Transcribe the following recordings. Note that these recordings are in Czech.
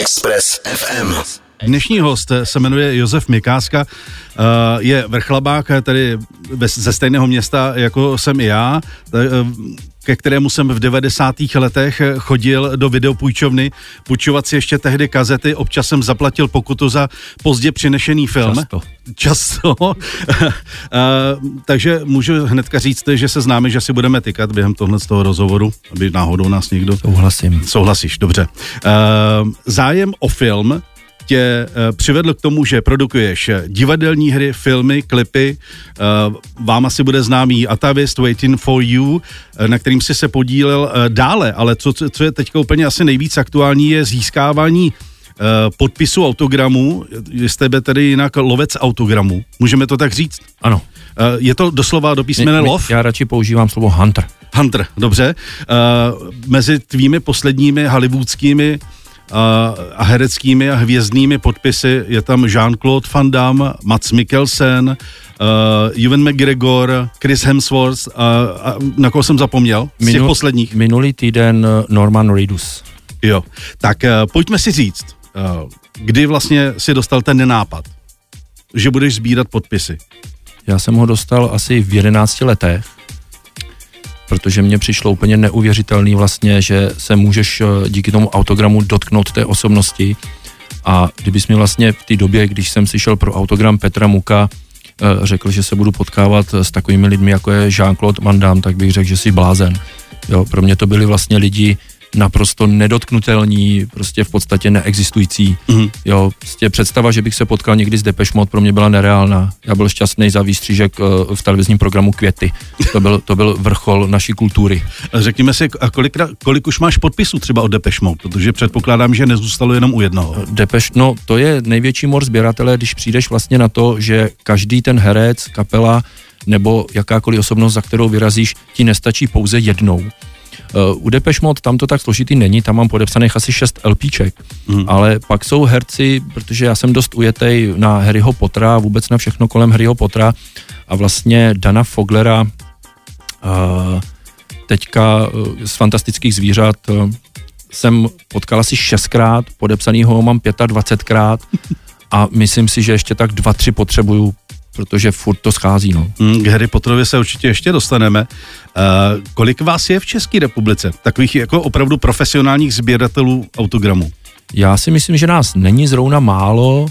Express FM. Dnešní host se jmenuje Josef Mikáska, eh, je vrchlabák, tedy ze stejného města, jako jsem i já, eh, ke kterému jsem v 90. letech chodil do videopůjčovny, půjčovat si ještě tehdy kazety, občas jsem zaplatil pokutu za pozdě přinešený film. Často. Často. takže můžu hnedka říct, že se známe, že si budeme tykat během tohle z toho rozhovoru, aby náhodou nás někdo... Souhlasím. Souhlasíš, dobře. zájem o film tě uh, přivedl k tomu, že produkuješ divadelní hry, filmy, klipy. Uh, vám asi bude známý Atavist, Waiting for You, na kterým jsi se podílel dále, ale co, co je teď úplně asi nejvíc aktuální, je získávání podpisu autogramů. Je z tebe tedy jinak lovec autogramů. Můžeme to tak říct? Ano. Je to doslova do písmene lov? Já radši používám slovo hunter. Hunter, dobře. Mezi tvými posledními hollywoodskými a, a hereckými a hvězdnými podpisy je tam Jean-Claude Van Damme, Mats Mikkelsen, uh, Ewan McGregor, Chris Hemsworth a, a na koho jsem zapomněl z těch Minul, posledních? Minulý týden Norman Reedus. Jo, tak uh, pojďme si říct, uh, kdy vlastně si dostal ten nápad, že budeš sbírat podpisy? Já jsem ho dostal asi v 11 letech protože mně přišlo úplně neuvěřitelný vlastně, že se můžeš eh, díky tomu autogramu dotknout té osobnosti a kdybys mi vlastně v té době, když jsem si šel pro autogram Petra Muka, eh, řekl, že se budu potkávat s takovými lidmi, jako je Jean-Claude Van Damme, tak bych řekl, že jsi blázen. Jo, pro mě to byli vlastně lidi, naprosto nedotknutelní, prostě v podstatě neexistující. Mm-hmm. Jo, prostě představa, že bych se potkal někdy s Depeche Mode, pro mě byla nereálná. Já byl šťastný za výstřížek uh, v televizním programu Květy. To byl, to byl vrchol naší kultury. Řekněme si, a kolik, kolik už máš podpisů třeba od Depeche Mode, protože předpokládám, že nezůstalo jenom u jednoho. Depeche, no to je největší mor sběratele, když přijdeš vlastně na to, že každý ten herec, kapela nebo jakákoliv osobnost, za kterou vyrazíš, ti nestačí pouze jednou u Depeche Mode tam to tak složitý není, tam mám podepsaných asi 6 LPček, mm. ale pak jsou herci, protože já jsem dost ujetej na Harryho Pottera, vůbec na všechno kolem Harryho Pottera a vlastně Dana Foglera uh, teďka uh, z fantastických zvířat jsem potkal asi šestkrát, podepsanýho ho mám 25krát a myslím si, že ještě tak dva, tři potřebuju protože furt to schází. No. Mm, k Harry Potterovi se určitě ještě dostaneme. Uh, kolik vás je v České republice? Takových jako opravdu profesionálních sběratelů autogramů? Já si myslím, že nás není zrovna málo.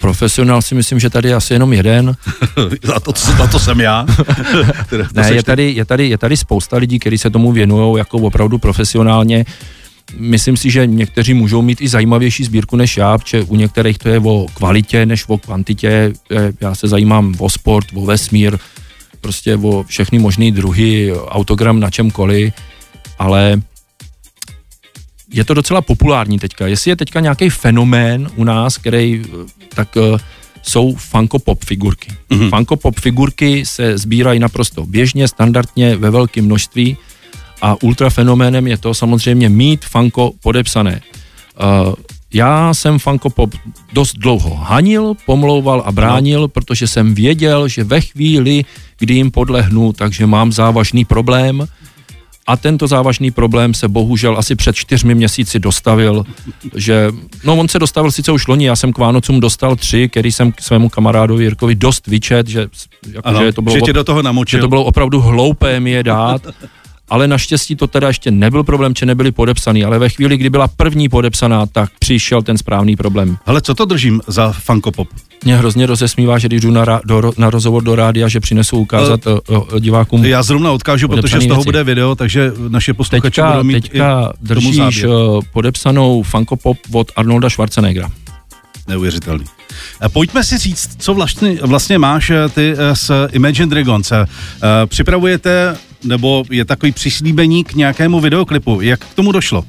Profesionál si myslím, že tady je asi jenom jeden. a, to, a to jsem já. ne, je tady, je, tady, je tady spousta lidí, kteří se tomu věnují jako opravdu profesionálně. Myslím si, že někteří můžou mít i zajímavější sbírku než já, protože u některých to je o kvalitě než o kvantitě. Já se zajímám o sport, o vesmír, prostě o všechny možné druhy, autogram na čemkoliv, ale je to docela populární teďka. Jestli je teďka nějaký fenomén u nás, který tak uh, jsou Funko Pop figurky. Mm-hmm. Funko Pop figurky se sbírají naprosto běžně, standardně, ve velkém množství a ultrafenoménem je to samozřejmě mít Funko podepsané. Uh, já jsem Funko Pop dost dlouho hanil, pomlouval a bránil, no. protože jsem věděl, že ve chvíli, kdy jim podlehnu, takže mám závažný problém a tento závažný problém se bohužel asi před čtyřmi měsíci dostavil, že, no on se dostavil sice už loni, já jsem k Vánocům dostal tři, který jsem k svému kamarádovi Jirkovi dost vyčet, že, jako, ano, že to bylo, že do toho namočil. Že to bylo opravdu hloupé mi je dát ale naštěstí to teda ještě nebyl problém, že nebyly podepsaný, ale ve chvíli, kdy byla první podepsaná, tak přišel ten správný problém. Ale co to držím za Funko Pop? Mě hrozně rozesmívá, že když jdu na, do, na rozhovor do rádia, že přinesu ukázat uh, uh, divákům. Já zrovna odkážu, protože z toho věci. bude video, takže naše posluchače budou mít teďka i držíš uh, podepsanou Funko Pop od Arnolda Schwarzeneggera. Neuvěřitelný. Pojďme si říct, co vlastně, vlastně máš ty s Imagine Dragons. Připravujete nebo je takový přislíbení k nějakému videoklipu. Jak k tomu došlo?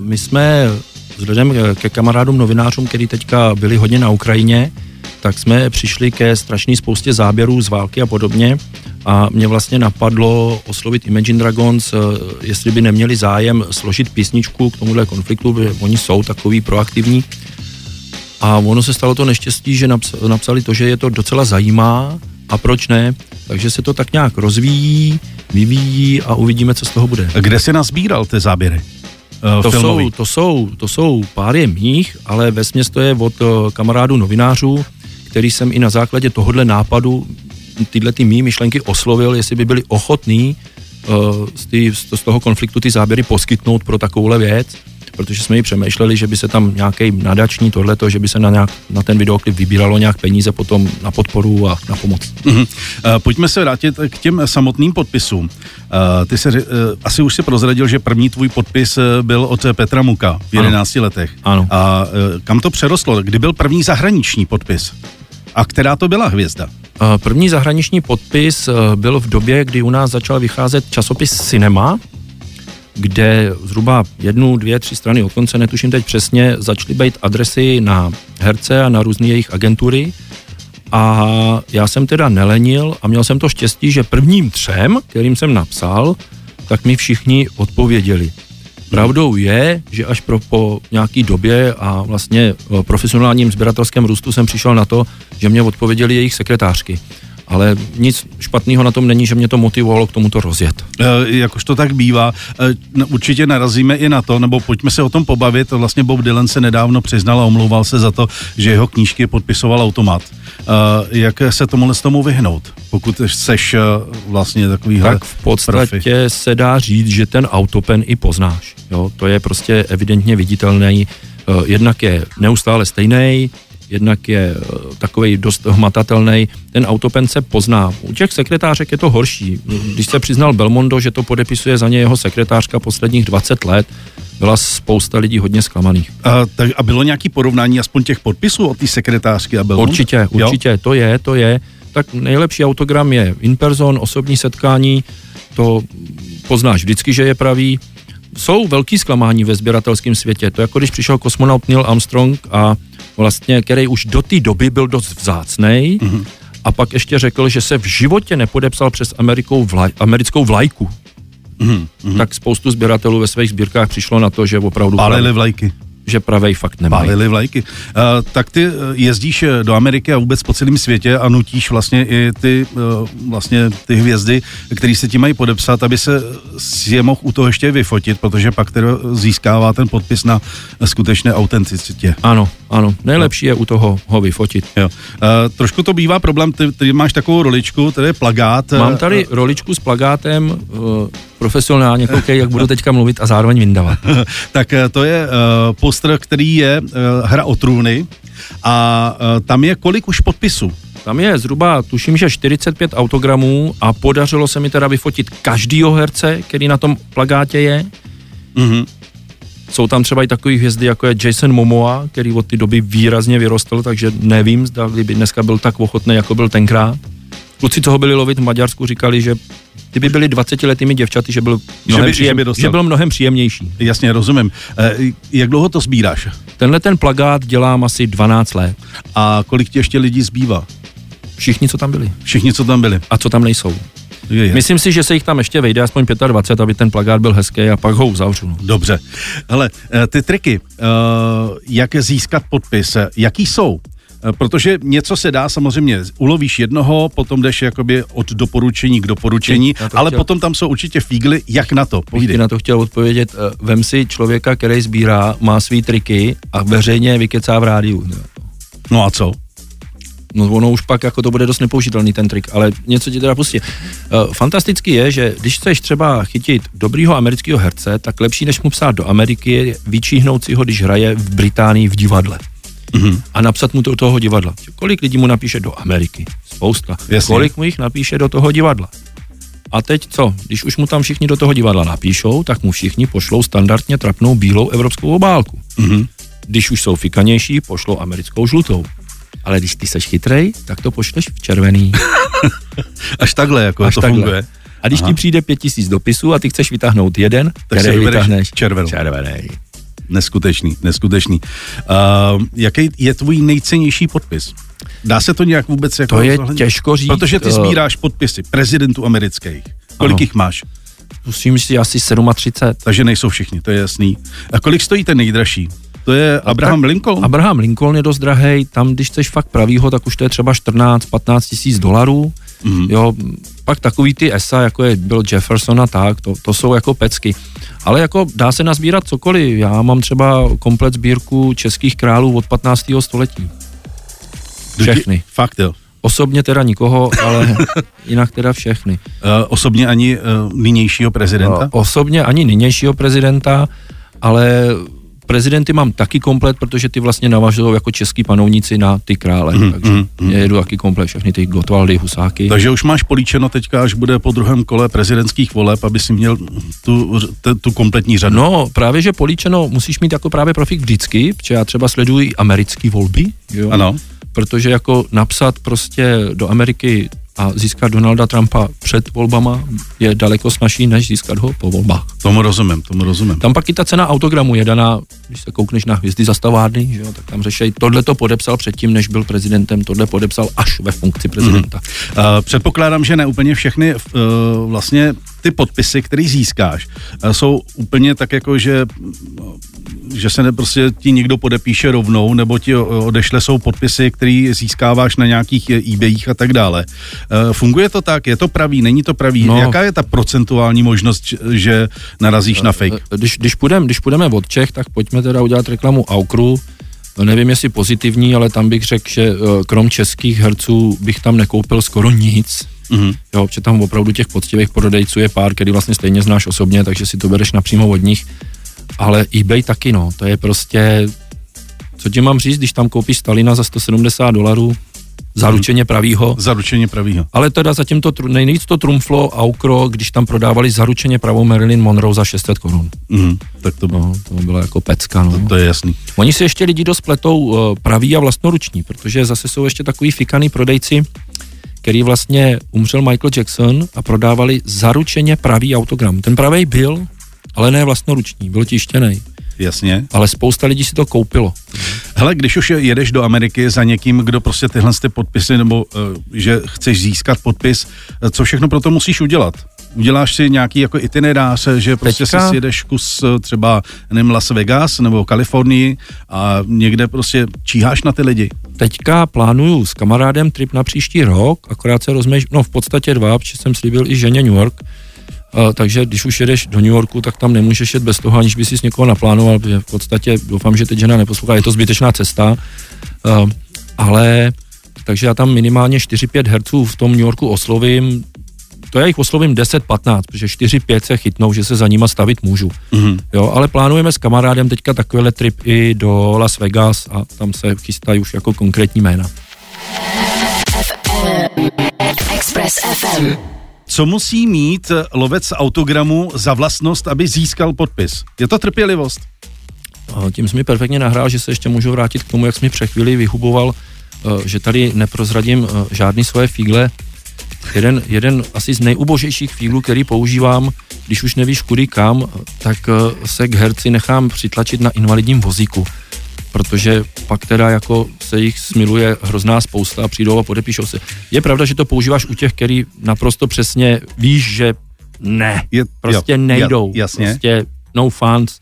My jsme vzhledem ke kamarádům novinářům, kteří teďka byli hodně na Ukrajině, tak jsme přišli ke strašné spoustě záběrů z války a podobně a mě vlastně napadlo oslovit Imagine Dragons, eh, jestli by neměli zájem složit písničku k tomuhle konfliktu, protože oni jsou takový proaktivní. A ono se stalo to neštěstí, že napsali to, že je to docela zajímá a proč ne. Takže se to tak nějak rozvíjí, vyvíjí a uvidíme, co z toho bude. Kde jsi nazbíral ty záběry? uh, to filmový. Jsou, to, jsou, to jsou páry mých, ale ve to je od uh, kamarádů novinářů, který jsem i na základě tohohle nápadu tyhle ty mý myšlenky oslovil, jestli by byli ochotní uh, z, tý, z toho konfliktu ty záběry poskytnout pro takovouhle věc protože jsme ji přemýšleli, že by se tam nějaký nadační tohleto, že by se na, nějak, na ten videoklip vybíralo nějak peníze potom na podporu a na pomoc. Uh, pojďme se vrátit k těm samotným podpisům. Uh, ty se uh, asi už si prozradil, že první tvůj podpis byl od Petra Muka v 11 ano. letech. Ano. A kam to přerostlo? Kdy byl první zahraniční podpis? A která to byla hvězda? První zahraniční podpis byl v době, kdy u nás začal vycházet časopis Cinema, kde zhruba jednu, dvě, tři strany od konce, netuším teď přesně, začaly být adresy na herce a na různé jejich agentury. A já jsem teda nelenil a měl jsem to štěstí, že prvním třem, kterým jsem napsal, tak mi všichni odpověděli. Pravdou je, že až pro, po nějaký době a vlastně profesionálním sběratelském růstu jsem přišel na to, že mě odpověděli jejich sekretářky ale nic špatného na tom není, že mě to motivovalo k tomuto rozjet. E, jakož to tak bývá, e, určitě narazíme i na to, nebo pojďme se o tom pobavit. Vlastně Bob Dylan se nedávno přiznal a omlouval se za to, že jeho knížky podpisoval automat. E, jak se tomu z tomu vyhnout, pokud seš e, vlastně takový Tak v podstatě profi. se dá říct, že ten autopen i poznáš. Jo? To je prostě evidentně viditelný. E, jednak je neustále stejný, jednak je eh, takový dost hmatatelný. Ten autopen se pozná. U těch sekretářek je to horší. Když se přiznal Belmondo, že to podepisuje za ně jeho sekretářka posledních 20 let, byla spousta lidí hodně zklamaných. A, tak, a bylo nějaký porovnání aspoň těch podpisů od té sekretářky a Belmondo? Určitě, určitě, jo? to je, to je. Tak nejlepší autogram je in person, osobní setkání, to poznáš vždycky, že je pravý jsou velký zklamání ve sběratelském světě. To jako když přišel kosmonaut Neil Armstrong a vlastně, který už do té doby byl dost vzácnej mm-hmm. a pak ještě řekl, že se v životě nepodepsal přes Amerikou vlaj, americkou vlajku. Mm-hmm. Tak spoustu sběratelů ve svých sbírkách přišlo na to, že opravdu... Pálili vlajky že pravej fakt nemají. Pálili vlajky. Uh, tak ty eh, jezdíš eh, do Ameriky a vůbec po celém světě a nutíš vlastně i ty, uh, vlastně ty hvězdy, které se ti mají podepsat, aby se si je mohl u toho ještě vyfotit, protože pak tedy získává ten podpis na skutečné autenticitě. Ano, ano. Nejlepší je u toho ho vyfotit. Jo. Uh, trošku to bývá problém, ty, ty máš takovou roličku, to je plagát. Mám tady roličku s plagátem, uh, profesionálně koukej, jak budu teďka mluvit a zároveň vyndavat. tak to je uh, poster, který je uh, hra o trůny a uh, tam je kolik už podpisů? Tam je zhruba, tuším, že 45 autogramů a podařilo se mi teda vyfotit každýho herce, který na tom plagátě je. Mm-hmm. Jsou tam třeba i takový hvězdy, jako je Jason Momoa, který od té doby výrazně vyrostl, takže nevím, zda by dneska byl tak ochotný, jako byl tenkrát. Kluci, co ho byli lovit v Maďarsku, říkali, že ty by byli 20-letými děvčaty, že byl, mnohem, že by, příjem, že, by že byl mnohem příjemnější. Jasně, rozumím. E, jak dlouho to sbíráš? Tenhle ten plagát dělám asi 12 let. A kolik ti ještě lidí zbývá? Všichni, co tam byli. Všichni, co tam byli. A co tam nejsou. Je, je. Myslím si, že se jich tam ještě vejde aspoň 25, aby ten plagát byl hezký a pak ho uzavřu. No. Dobře. Hele, eh, ty triky, jak získat podpis, jaký jsou? Eh, protože něco se dá samozřejmě, ulovíš jednoho, potom jdeš jakoby od doporučení k doporučení, ale chtěl... potom tam jsou určitě fígly, jak na to, povídej. na to chtěl odpovědět, eh, vem si člověka, který sbírá, má svý triky a veřejně vykecá v rádiu. No a co? No ono už pak jako to bude dost nepoužitelný ten trik, ale něco ti teda pustí. Uh, fantasticky je, že když chceš třeba chytit dobrýho amerického herce, tak lepší než mu psát do Ameriky je vyčíhnout si ho, když hraje v Británii v divadle mm-hmm. a napsat mu to do toho divadla. Kolik lidí mu napíše do Ameriky? Spousta. Jasně. Kolik mu jich napíše do toho divadla? A teď co? Když už mu tam všichni do toho divadla napíšou, tak mu všichni pošlou standardně trapnou bílou evropskou obálku. Mm-hmm. Když už jsou fikanější, pošlou americkou žlutou. Ale když ty seš chytrej, tak to pošleš v červený. Až takhle, jako Až to takhle. funguje. A když Aha. ti přijde pět tisíc dopisů a ty chceš vytáhnout jeden, tak který vytáhneš červený. červený. Neskutečný, neskutečný. Uh, jaký je tvůj nejcennější podpis? Dá se to nějak vůbec jako To je zohlednit? těžko říct. Protože ty eh, sbíráš podpisy prezidentů amerických. Kolik ano. jich máš? Musím si asi 37. Takže nejsou všichni, to je jasný. A kolik stojí ten nejdražší? To je Abraham tak, Lincoln? Abraham Lincoln je dost drahý, tam když chceš fakt pravýho, tak už to je třeba 14-15 tisíc dolarů. Mm. Jo, pak takový ty esa, jako je byl Jefferson a tak, to, to jsou jako pecky. Ale jako dá se nazbírat cokoliv. Já mám třeba komplet sbírku českých králů od 15. století. Všechny. Fakt jo. Osobně teda nikoho, ale jinak teda všechny. Uh, osobně ani uh, nynějšího prezidenta? Uh, osobně ani nynějšího prezidenta, ale prezidenty mám taky komplet, protože ty vlastně navažují jako český panovníci na ty krále, mm, takže mm, mm. jedu taky komplet všechny ty Gotwaldy, Husáky. Takže už máš políčeno teďka, až bude po druhém kole prezidentských voleb, aby si měl tu, tu, tu kompletní řadu. No, právě, že políčeno musíš mít jako právě profik vždycky, protože já třeba sleduji americké volby, jo? Ano protože jako napsat prostě do Ameriky a získat Donalda Trumpa před volbama je daleko snažší, než získat ho po volbách. Tomu rozumím, tomu rozumím. Tam pak i ta cena autogramu je daná, když se koukneš na hvězdy zastavárny, že jo, tak tam řešej, tohle to podepsal předtím, než byl prezidentem, tohle podepsal až ve funkci prezidenta. Mm-hmm. Uh, předpokládám, že ne úplně všechny uh, vlastně ty podpisy, které získáš, uh, jsou úplně tak jako, že že se ne, prostě ti někdo podepíše rovnou, nebo ti odešle jsou podpisy, které získáváš na nějakých eBayích a tak dále. E, funguje to tak? Je to pravý? Není to pravý? No, Jaká je ta procentuální možnost, že narazíš na fake? E, když, když, půjdem, když půjdeme od Čech, tak pojďme teda udělat reklamu Aukru. Nevím, jestli pozitivní, ale tam bych řekl, že krom českých herců bych tam nekoupil skoro nic. Mm-hmm. Jo, protože tam opravdu těch poctivých prodejců je pár, který vlastně stejně znáš osobně, takže si to bereš napřímo od nich ale eBay taky no, to je prostě, co ti mám říct, když tam koupíš Stalina za 170 dolarů, zaručeně pravýho. Zaručeně pravýho. Ale teda zatím to, nejvíc to trumflo Aukro, když tam prodávali zaručeně pravou Marilyn Monroe za 600 korun. Mm, tak to, no, to bylo jako pecka. No. To, to, je jasný. Oni si ještě lidi dost pletou uh, pravý a vlastnoruční, protože zase jsou ještě takový fikaný prodejci, který vlastně umřel Michael Jackson a prodávali zaručeně pravý autogram. Ten pravý byl, ale ne vlastnoruční, byl tištěný. Jasně. Ale spousta lidí si to koupilo. Hele, když už jedeš do Ameriky za někým, kdo prostě tyhle ty podpisy, nebo uh, že chceš získat podpis, uh, co všechno pro to musíš udělat? Uděláš si nějaký jako itinerář, že prostě Teďka... si jedeš kus uh, třeba nevím, Las Vegas nebo Kalifornii a někde prostě číháš na ty lidi? Teďka plánuju s kamarádem trip na příští rok, akorát se rozmeš, no v podstatě dva, protože jsem slíbil i ženě New York, Uh, takže když už jedeš do New Yorku, tak tam nemůžeš jet bez toho, aniž by si s někoho naplánoval, protože v podstatě doufám, že teď žena neposlouchá, je to zbytečná cesta, uh, ale takže já tam minimálně 4-5 herců v tom New Yorku oslovím, to já jich oslovím 10-15, protože 4-5 se chytnou, že se za nima stavit můžu. Mm-hmm. Jo, ale plánujeme s kamarádem teďka takovýhle trip i do Las Vegas a tam se chystají už jako konkrétní jména. Express FM. Co musí mít lovec autogramu za vlastnost, aby získal podpis? Je to trpělivost? Tím jsi mi perfektně nahrál, že se ještě můžu vrátit k tomu, jak jsi mi přechvíli vyhuboval, eh, že tady neprozradím eh, žádný svoje fígle. Jeden, jeden asi z nejubožejších fíglů, který používám, když už nevíš kudy kam, tak eh, se k herci nechám přitlačit na invalidním vozíku protože pak teda jako se jich smiluje hrozná spousta a přijdou a podepíšou se. Je pravda, že to používáš u těch, který naprosto přesně víš, že ne, je, prostě jo, nejdou. Jasně. Prostě no fans,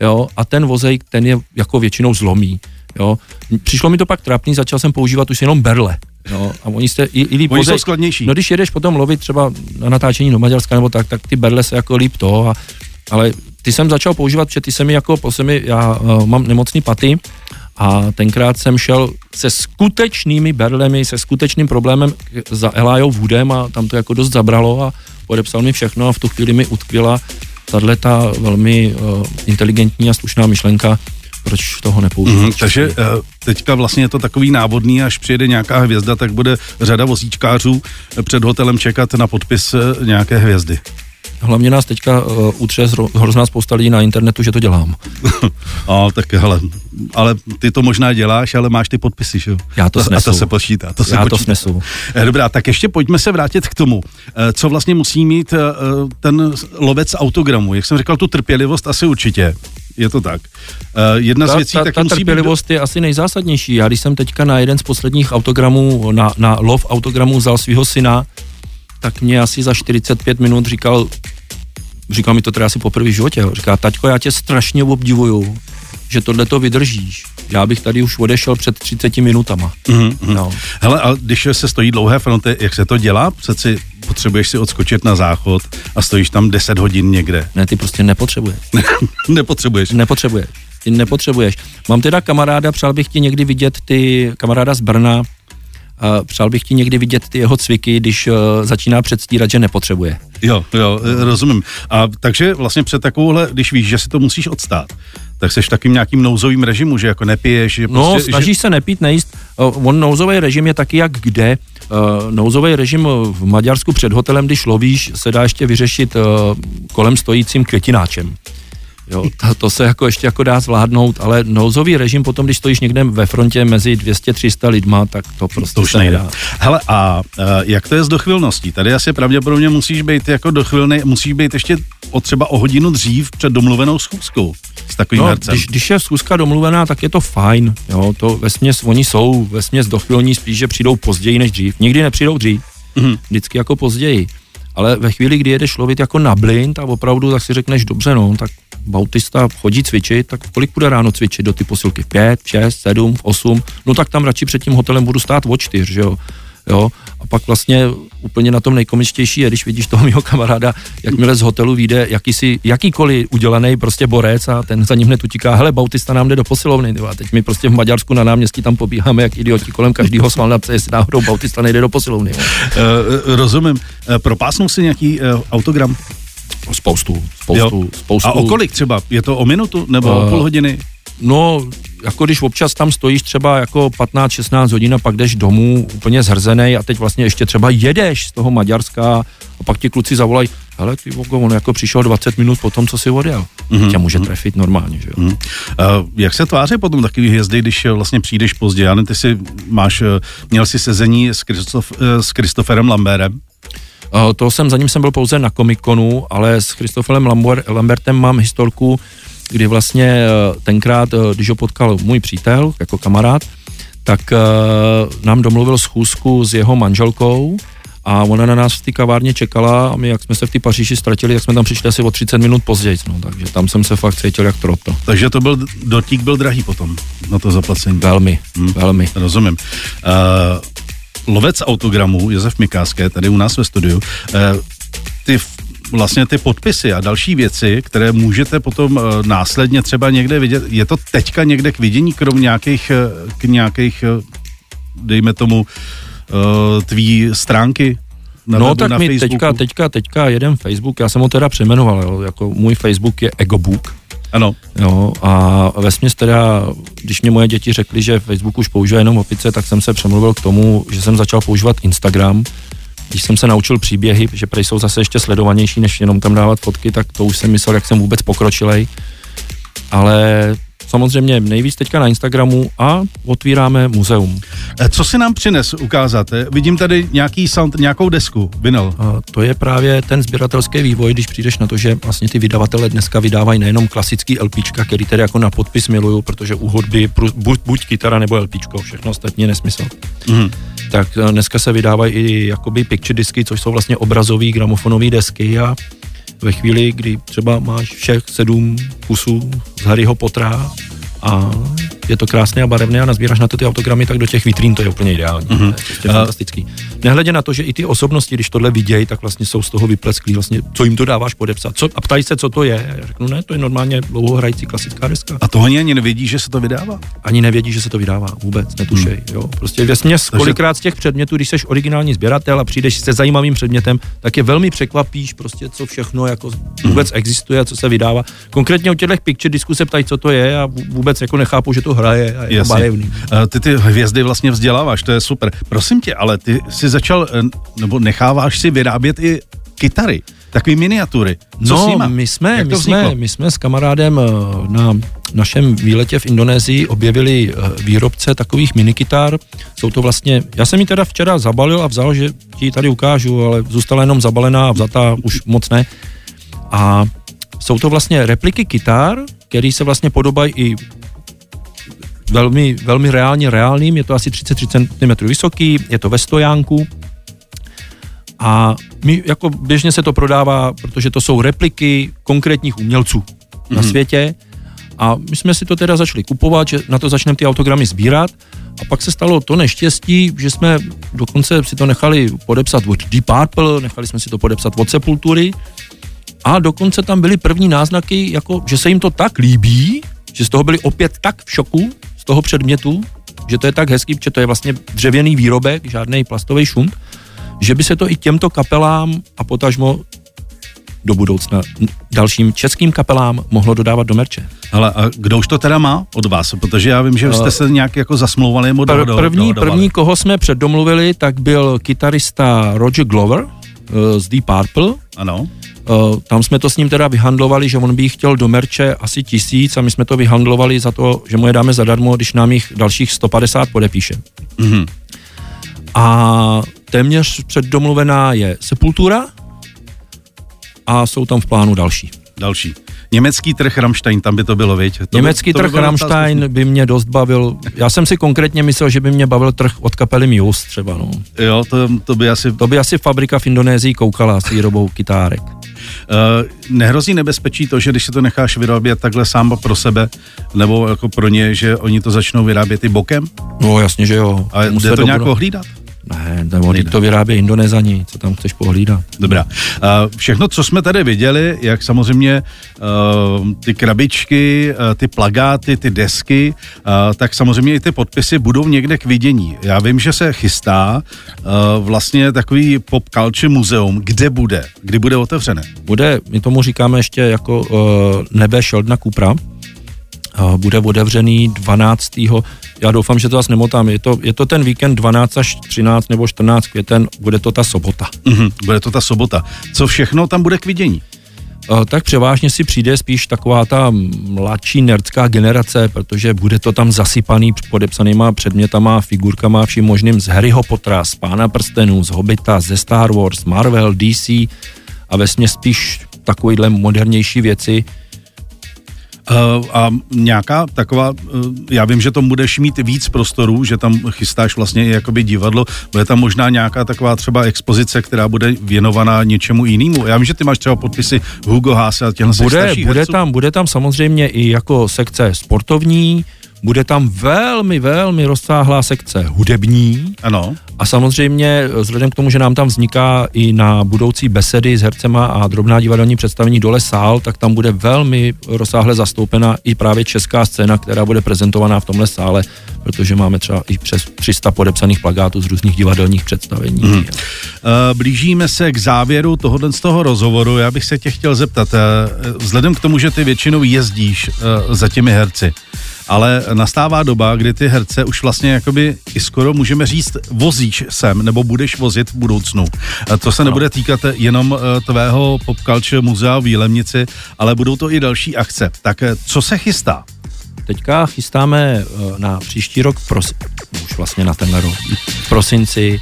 jo, a ten vozejk, ten je jako většinou zlomí, jo. Přišlo mi to pak trapný, začal jsem používat už jenom berle, No, a oni jste i, i líp oni jsou skladnější. No když jedeš potom lovit třeba na natáčení do Maďarska nebo tak, tak ty berle se jako líp to, a, ale ty jsem začal používat, protože ty se mi jako, po mi, já uh, mám nemocný paty a tenkrát jsem šel se skutečnými berlemi, se skutečným problémem za Elijah Woodem a tam to jako dost zabralo a podepsal mi všechno a v tu chvíli mi utkvěla tahle ta velmi uh, inteligentní a slušná myšlenka, proč toho nepoužívat. Mm, takže uh, teďka vlastně je to takový návodný, až přijede nějaká hvězda, tak bude řada vozíčkářů před hotelem čekat na podpis nějaké hvězdy. Hlavně nás teďka uh, utře hrozná spousta lidí na internetu, že to dělám. a, tak hele, ale ty to možná děláš, ale máš ty podpisy, že jo? Já to snesu. A to se počítá. To se Já počítá. to snesu. Eh, dobrá, tak ještě pojďme se vrátit k tomu, eh, co vlastně musí mít ten lovec autogramu. Jak jsem říkal, tu trpělivost asi určitě. Je to tak. Jedna ta, z věcí ta, tak ta musí trpělivost být... je asi nejzásadnější. Já když jsem teďka na jeden z posledních autogramů, na, na lov autogramů vzal svého syna, tak mě asi za 45 minut říkal, říkal mi to teda asi poprvé v životě, říká, taťko, já tě strašně obdivuju, že tohle to vydržíš. Já bych tady už odešel před 30 minutama. Mm-hmm. No. Hele, a když se stojí dlouhé fronty, jak se to dělá? Přeci potřebuješ si odskočit na záchod a stojíš tam 10 hodin někde. Ne, ty prostě nepotřebuješ. nepotřebuješ. Nepotřebuješ. Ty nepotřebuješ. Mám teda kamaráda, přál bych ti někdy vidět ty, kamaráda z Brna, a přál bych ti někdy vidět ty jeho cviky, když uh, začíná předstírat, že nepotřebuje. Jo, jo, rozumím. A takže vlastně před takovouhle, když víš, že si to musíš odstát, tak seš v takým nějakým nouzovým režimu, že jako nepiješ. Že no, prostě, snažíš že... se nepít, nejíst. On nouzový režim je taky jak kde. Nouzový režim v Maďarsku před hotelem, když lovíš, se dá ještě vyřešit kolem stojícím květináčem. Jo, to, to se jako ještě jako dá zvládnout, ale nouzový režim potom, když stojíš někde ve frontě mezi 200-300 lidma, tak to prostě to už nejde. Nedá. Hele, a uh, jak to je s dochvilností? Tady asi pravděpodobně musíš být jako dochvilný, musíš být ještě o třeba o hodinu dřív před domluvenou schůzkou s takovým no, hercem. Když, když je schůzka domluvená, tak je to fajn. Jo, to vesměs, oni jsou vesměs dochvilní, spíš, že přijdou později než dřív. Nikdy nepřijdou dřív, mm-hmm. vždycky jako později. Ale ve chvíli, kdy jedeš lovit jako na blind a opravdu tak si řekneš, dobře no, tak bautista chodí cvičit, tak kolik bude ráno cvičit do ty posilky? Pět, šest, sedm, osm? No tak tam radši před tím hotelem budu stát o čtyř, že jo? jo? A pak vlastně úplně na tom nejkomičtější je, když vidíš toho mého kamaráda, jakmile z hotelu vyjde jakýsi, jakýkoliv udělaný prostě borec a ten za ním hned utíká, hele, Bautista nám jde do posilovny, a teď my prostě v Maďarsku na náměstí tam pobíháme jak idioti kolem každého svalnapce, jestli náhodou Bautista nejde do posilovny. Uh, rozumím. Uh, propásnul si nějaký uh, autogram? Spoustu, spoustu, spoustu. A o kolik třeba? Je to o minutu nebo uh, o půl hodiny? No, jako když občas tam stojíš třeba jako 15-16 hodin a pak jdeš domů úplně zhrzený a teď vlastně ještě třeba jedeš z toho Maďarska a pak ti kluci zavolají, hele ty vogo, on jako přišel 20 minut po tom, co si odjel. Mm-hmm. Tě může mhm. trefit normálně, že jo. Mm-hmm. Uh, jak se tváří potom takový hvězdy, když eh, vlastně přijdeš pozdě? Já ty si máš, eh, měl si sezení s, Kristof, s Kristoferem Lamberem? Uh, to jsem, za ním jsem byl pouze na komikonu, ale s Christopherem Lambertem mám historku, kdy vlastně eh, tenkrát, eh, když ho potkal můj přítel jako kamarád, tak uh, nám domluvil schůzku s jeho manželkou a ona na nás v té kavárně čekala a my, jak jsme se v té Paříži ztratili, tak jsme tam přišli asi o 30 minut později, no, takže tam jsem se fakt cítil jak troto. Takže to byl, dotík byl drahý potom na to zaplacení. Velmi, hmm. velmi. Rozumím. Uh, lovec autogramů Josef Mikáské tady u nás ve studiu. Uh, ty vlastně ty podpisy a další věci, které můžete potom uh, následně třeba někde vidět. Je to teďka někde k vidění, krom nějakých, uh, k nějakých, uh, dejme tomu, tvý stránky na no tak na mi teďka, teďka, teďka jeden Facebook, já jsem ho teda přeměnoval, jo, jako můj Facebook je Egobook. Ano. Jo, a ve směs teda, když mě moje děti řekly, že Facebook už používá jenom opice, tak jsem se přemluvil k tomu, že jsem začal používat Instagram, když jsem se naučil příběhy, že prej jsou zase ještě sledovanější, než jenom tam dávat fotky, tak to už jsem myslel, jak jsem vůbec pokročilej. Ale samozřejmě nejvíc teďka na Instagramu a otvíráme muzeum. Eh, co si nám přines ukázat? Vidím tady nějaký sound, nějakou desku, vinyl. A to je právě ten sběratelský vývoj, když přijdeš na to, že vlastně ty vydavatele dneska vydávají nejenom klasický LPčka, který tedy jako na podpis miluju, protože u hudby buď, buď kytara nebo LPčko, všechno ostatní je nesmysl. Mm tak eh, dneska se vydávají i jakoby picture disky, což jsou vlastně obrazové gramofonové desky a ve chvíli, kdy třeba máš všech sedm kusů z Harryho Pottera a je to krásné a barevné a nazbíráš na to ty autogramy, tak do těch vitrín to je úplně ideální. Mm-hmm. To je prostě fantastický. Nehledě na to, že i ty osobnosti, když tohle vidějí, tak vlastně jsou z toho vyplesklí, vlastně, co jim to dáváš podepsat. Co, a ptají se, co to je. Já řeknu, ne, to je normálně dlouhohrající klasická deska. A to ani nevědí, že se to vydává? Ani nevědí, že se to vydává, vůbec, netušej. Mm. Jo. Prostě vesmě kolikrát z těch předmětů, když jsi originální sběratel a přijdeš se zajímavým předmětem, tak je velmi překvapíš, prostě, co všechno jako vůbec mm. existuje a co se vydává. Konkrétně u těch picture disku se ptají, co to je a vůbec jako nechápu, že to hraje a je Jasně. barevný. Ty ty hvězdy vlastně vzděláváš, to je super. Prosím tě, ale ty si začal, eh, nebo necháváš si vyrábět i kytary, takové miniatury. Co no, my jsme, my jsme, my jsme s kamarádem eh, na našem výletě v Indonésii objevili eh, výrobce takových minikytar. Jsou to vlastně, já jsem ji teda včera zabalil a vzal, že ti tady ukážu, ale zůstala jenom zabalená a vzatá už moc ne. A jsou to vlastně repliky kytar, které se vlastně podobají i velmi, velmi reálně reálným, je to asi 33 cm vysoký, je to ve stojánku a my, jako běžně se to prodává, protože to jsou repliky konkrétních umělců mm-hmm. na mhm. světě A my jsme si to teda začali kupovat, že na to začneme ty autogramy sbírat. A pak se stalo to neštěstí, že jsme dokonce si to nechali podepsat od Deep Purple, nechali jsme si to podepsat od Sepultury. A dokonce tam byly první náznaky, jako, že se jim to tak líbí, že z toho byli opět tak v šoku, z toho předmětu, že to je tak hezký, že to je vlastně dřevěný výrobek, žádný plastový šum, že by se to i těmto kapelám a potažmo do budoucna dalším českým kapelám mohlo dodávat do merče. Ale a kdo už to teda má od vás? Protože já vím, že jste se nějak jako zasmlouvali mu Pr- první, první, koho jsme předdomluvili, tak byl kytarista Roger Glover uh, z Deep Purple. Ano. Uh, tam jsme to s ním teda vyhandlovali, že on by jich chtěl do merče asi tisíc a my jsme to vyhandlovali za to, že mu je dáme zadarmo, když nám jich dalších 150 podepíše. Mm-hmm. A téměř předdomluvená je Sepultura, a jsou tam v plánu další. Další. Německý trh Rammstein, tam by to bylo, viď? To Německý by, trh by Rammstein by mě dost bavil. Já jsem si konkrétně myslel, že by mě bavil trh od kapely Muse třeba, no. Jo, to, to by asi... To by asi fabrika v Indonésii koukala s výrobou kytárek. Uh, nehrozí nebezpečí to, že když se to necháš vyrábět takhle sám pro sebe, nebo jako pro ně, že oni to začnou vyrábět i bokem? No jasně, že jo. A jde to nějak ohlídat? Ne, nebo to vyrábí Indonezani, co tam chceš pohlídat. Dobrá. Všechno, co jsme tady viděli, jak samozřejmě ty krabičky, ty plagáty, ty desky, tak samozřejmě i ty podpisy budou někde k vidění. Já vím, že se chystá vlastně takový pop culture muzeum. Kde bude? Kdy bude otevřené? Bude, my tomu říkáme ještě jako nebe Sheldona Kupra. Bude otevřený 12 já doufám, že to vás nemotám, je to, je to ten víkend 12 až 13 nebo 14 květen, bude to ta sobota. Mm-hmm, bude to ta sobota. Co všechno tam bude k vidění? tak převážně si přijde spíš taková ta mladší nerdská generace, protože bude to tam zasypaný podepsanýma předmětama, figurkama, vším možným z Harryho Pottera, z Pána prstenů, z Hobita, ze Star Wars, Marvel, DC a vesmě spíš takovýhle modernější věci, a nějaká taková, uh, já vím, že tam budeš mít víc prostorů, že tam chystáš vlastně i jakoby divadlo, bude tam možná nějaká taková třeba expozice, která bude věnovaná něčemu jinému. Já vím, že ty máš třeba podpisy Hugo Haase a těchto bude, bude tam, bude tam samozřejmě i jako sekce sportovní, bude tam velmi, velmi rozsáhlá sekce hudební. Ano. A samozřejmě vzhledem k tomu, že nám tam vzniká i na budoucí besedy s hercema a drobná divadelní představení dole sál, tak tam bude velmi rozsáhle zastoupena i právě česká scéna, která bude prezentovaná v tomhle sále, protože máme třeba i přes 300 podepsaných plagátů z různých divadelních představení. Hmm. Blížíme se k závěru tohohle z toho rozhovoru. Já bych se tě chtěl zeptat, eh, vzhledem k tomu, že ty většinou jezdíš eh, za těmi herci, ale nastává doba, kdy ty herce už vlastně jakoby i skoro můžeme říct vozíš sem, nebo budeš vozit v budoucnu. To se nebude týkat jenom eh, tvého Pop Culture muzea v Jílemnici, ale budou to i další akce. Tak eh, co se chystá? Teďka chystáme eh, na příští rok, pros, už vlastně na tenhle rok, v prosinci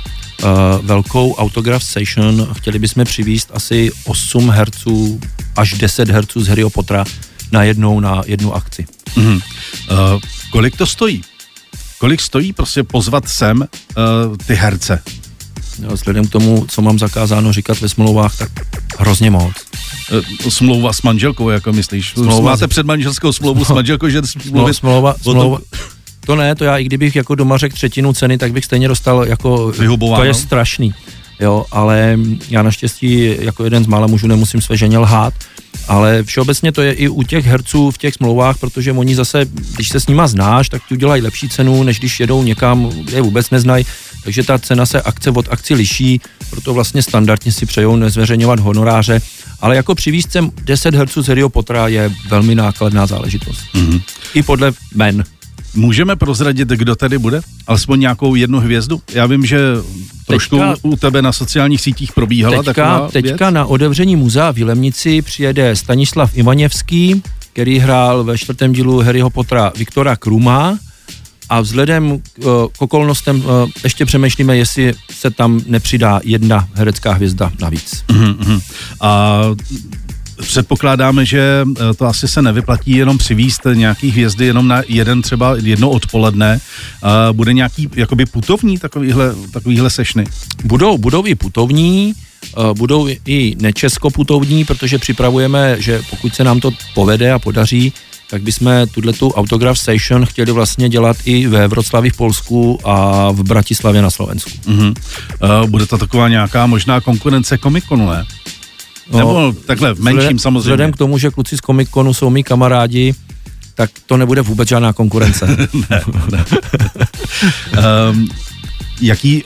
velkou autograf session. Chtěli bychom přivíst asi 8 herců až 10 herců z Harryho Pottera na jednou na jednu akci. Mm-hmm. Uh, kolik to stojí? Kolik stojí prostě pozvat sem uh, ty herce? Jo, vzhledem k tomu, co mám zakázáno říkat ve smlouvách, tak hrozně moc. Uh, smlouva s manželkou, jako myslíš? Smlouva Máte z... manželskou smlouvu s manželkou, že smlouvy... Smlouva, smlouva, to ne, to já i kdybych jako doma řekl třetinu ceny, tak bych stejně dostal jako... Vyhubováno. To je strašný. Jo, ale já naštěstí jako jeden z mála mužů nemusím své ženě lhát, ale všeobecně to je i u těch herců v těch smlouvách, protože oni zase, když se s nima znáš, tak ti udělají lepší cenu, než když jedou někam, kde je vůbec neznají, takže ta cena se akce od akci liší, proto vlastně standardně si přejou nezveřejňovat honoráře, ale jako přivízt sem 10 herců z Harryho Pottera je velmi nákladná záležitost. Mm-hmm. I podle men. Můžeme prozradit, kdo tady bude? Alespoň nějakou jednu hvězdu? Já vím, že trošku teďka, u tebe na sociálních sítích probíhala teďka, taková Teďka věc? na otevření muzea v Jilemnici přijede Stanislav Ivaněvský, který hrál ve čtvrtém dílu Harryho Pottera Viktora Kruma a vzhledem k okolnostem ještě přemýšlíme, jestli se tam nepřidá jedna herecká hvězda navíc. Uh-huh. A Předpokládáme, že eh, to asi se nevyplatí jenom přivíst nějaký hvězdy jenom na jeden třeba jedno odpoledne. Bude nějaký jakoby putovní takovýhle, takovýhle sešny? Budou, budou i putovní, eh, budou i nečeskoputovní, protože připravujeme, že pokud se nám to povede a podaří, tak bychom tuhle tu autograph station chtěli vlastně dělat i ve Vroclavi v Polsku a v Bratislavě na Slovensku. Uh-huh. Uh, bude to taková nějaká možná konkurence Comiconu, ne? No, Nebo takhle v menším vzhledem, samozřejmě. Vzhledem k tomu, že kluci z Comiconu jsou mý kamarádi, tak to nebude vůbec žádná konkurence. ne, ne. um, jaký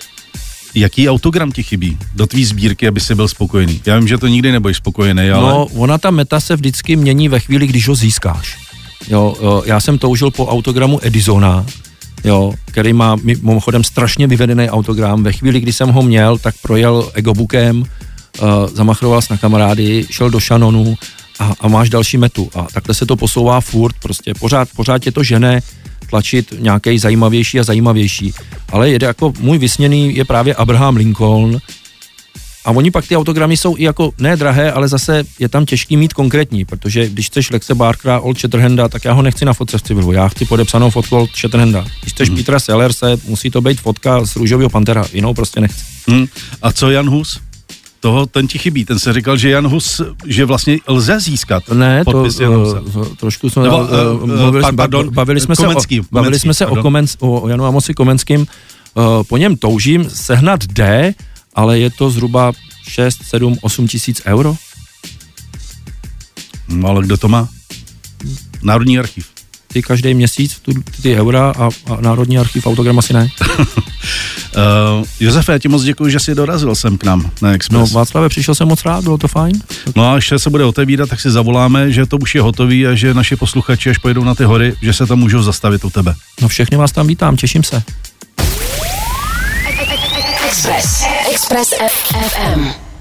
Jaký autogram ti chybí do tvý sbírky, aby si byl spokojený? Já vím, že to nikdy nebudeš spokojený, ale... No, ona ta meta se vždycky mění ve chvíli, když ho získáš. Jo, jo já jsem toužil po autogramu Edisona, jo, který má mimochodem strašně vyvedený autogram. Ve chvíli, kdy jsem ho měl, tak projel egobookem, uh, zamachroval na kamarády, šel do Shannonu a, a máš další metu. A takhle se to posouvá furt, prostě pořád, pořád tě to žene tlačit nějaký zajímavější a zajímavější. Ale jede jako můj vysněný je právě Abraham Lincoln, a oni pak ty autogramy jsou i jako ne drahé, ale zase je tam těžký mít konkrétní, protože když chceš Lexe Barkera, Old Shatterhanda, tak já ho nechci na fotce v civilu, já chci podepsanou fotku Old Shatterhanda. Když chceš hmm. Petra Sellerse, musí to být fotka z růžového pantera, jinou prostě nechci. Hmm. A co Jan Hus? Toho ten ti chybí. Ten se říkal, že Jan Hus, že vlastně lze získat ne, to, uh, trošku jsme, Nebo, uh, mluvili, pardon, bavili jsme Komenský, se o, bavili jsme se o, Komenc, o Janu Amosi Komenským. Uh, po něm toužím sehnat D, ale je to zhruba 6, 7, 8 tisíc euro. No ale kdo to má? Národní archiv. Ty každý měsíc tu, ty eura a, a Národní archiv autogram asi ne. Uh, Josefe, já ti moc děkuji, že jsi dorazil sem k nám na Express. No, Václave, přišel jsem moc rád, bylo to fajn. No a až se bude otevírat, tak si zavoláme, že to už je hotový a že naši posluchači, až pojedou na ty hory, že se tam můžou zastavit u tebe. No všechny vás tam vítám, těším se. Express. Express FM.